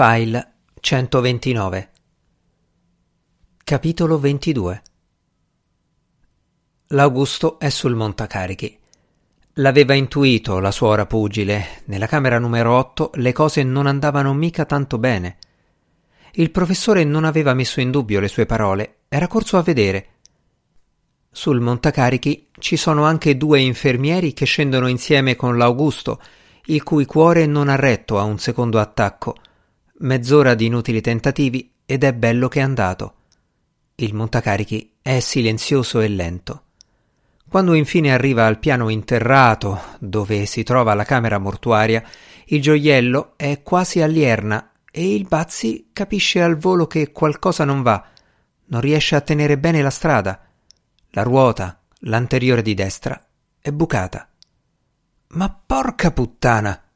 File 129 Capitolo 22 L'Augusto è sul montacarichi. L'aveva intuito la suora pugile. Nella camera numero 8 le cose non andavano mica tanto bene. Il professore non aveva messo in dubbio le sue parole, era corso a vedere. Sul montacarichi ci sono anche due infermieri che scendono insieme con l'Augusto, il cui cuore non ha retto a un secondo attacco Mezz'ora di inutili tentativi ed è bello che è andato. Il montacarichi è silenzioso e lento. Quando infine arriva al piano interrato, dove si trova la camera mortuaria, il gioiello è quasi all'ierna e il Bazzi capisce al volo che qualcosa non va. Non riesce a tenere bene la strada. La ruota, l'anteriore di destra, è bucata. Ma porca puttana!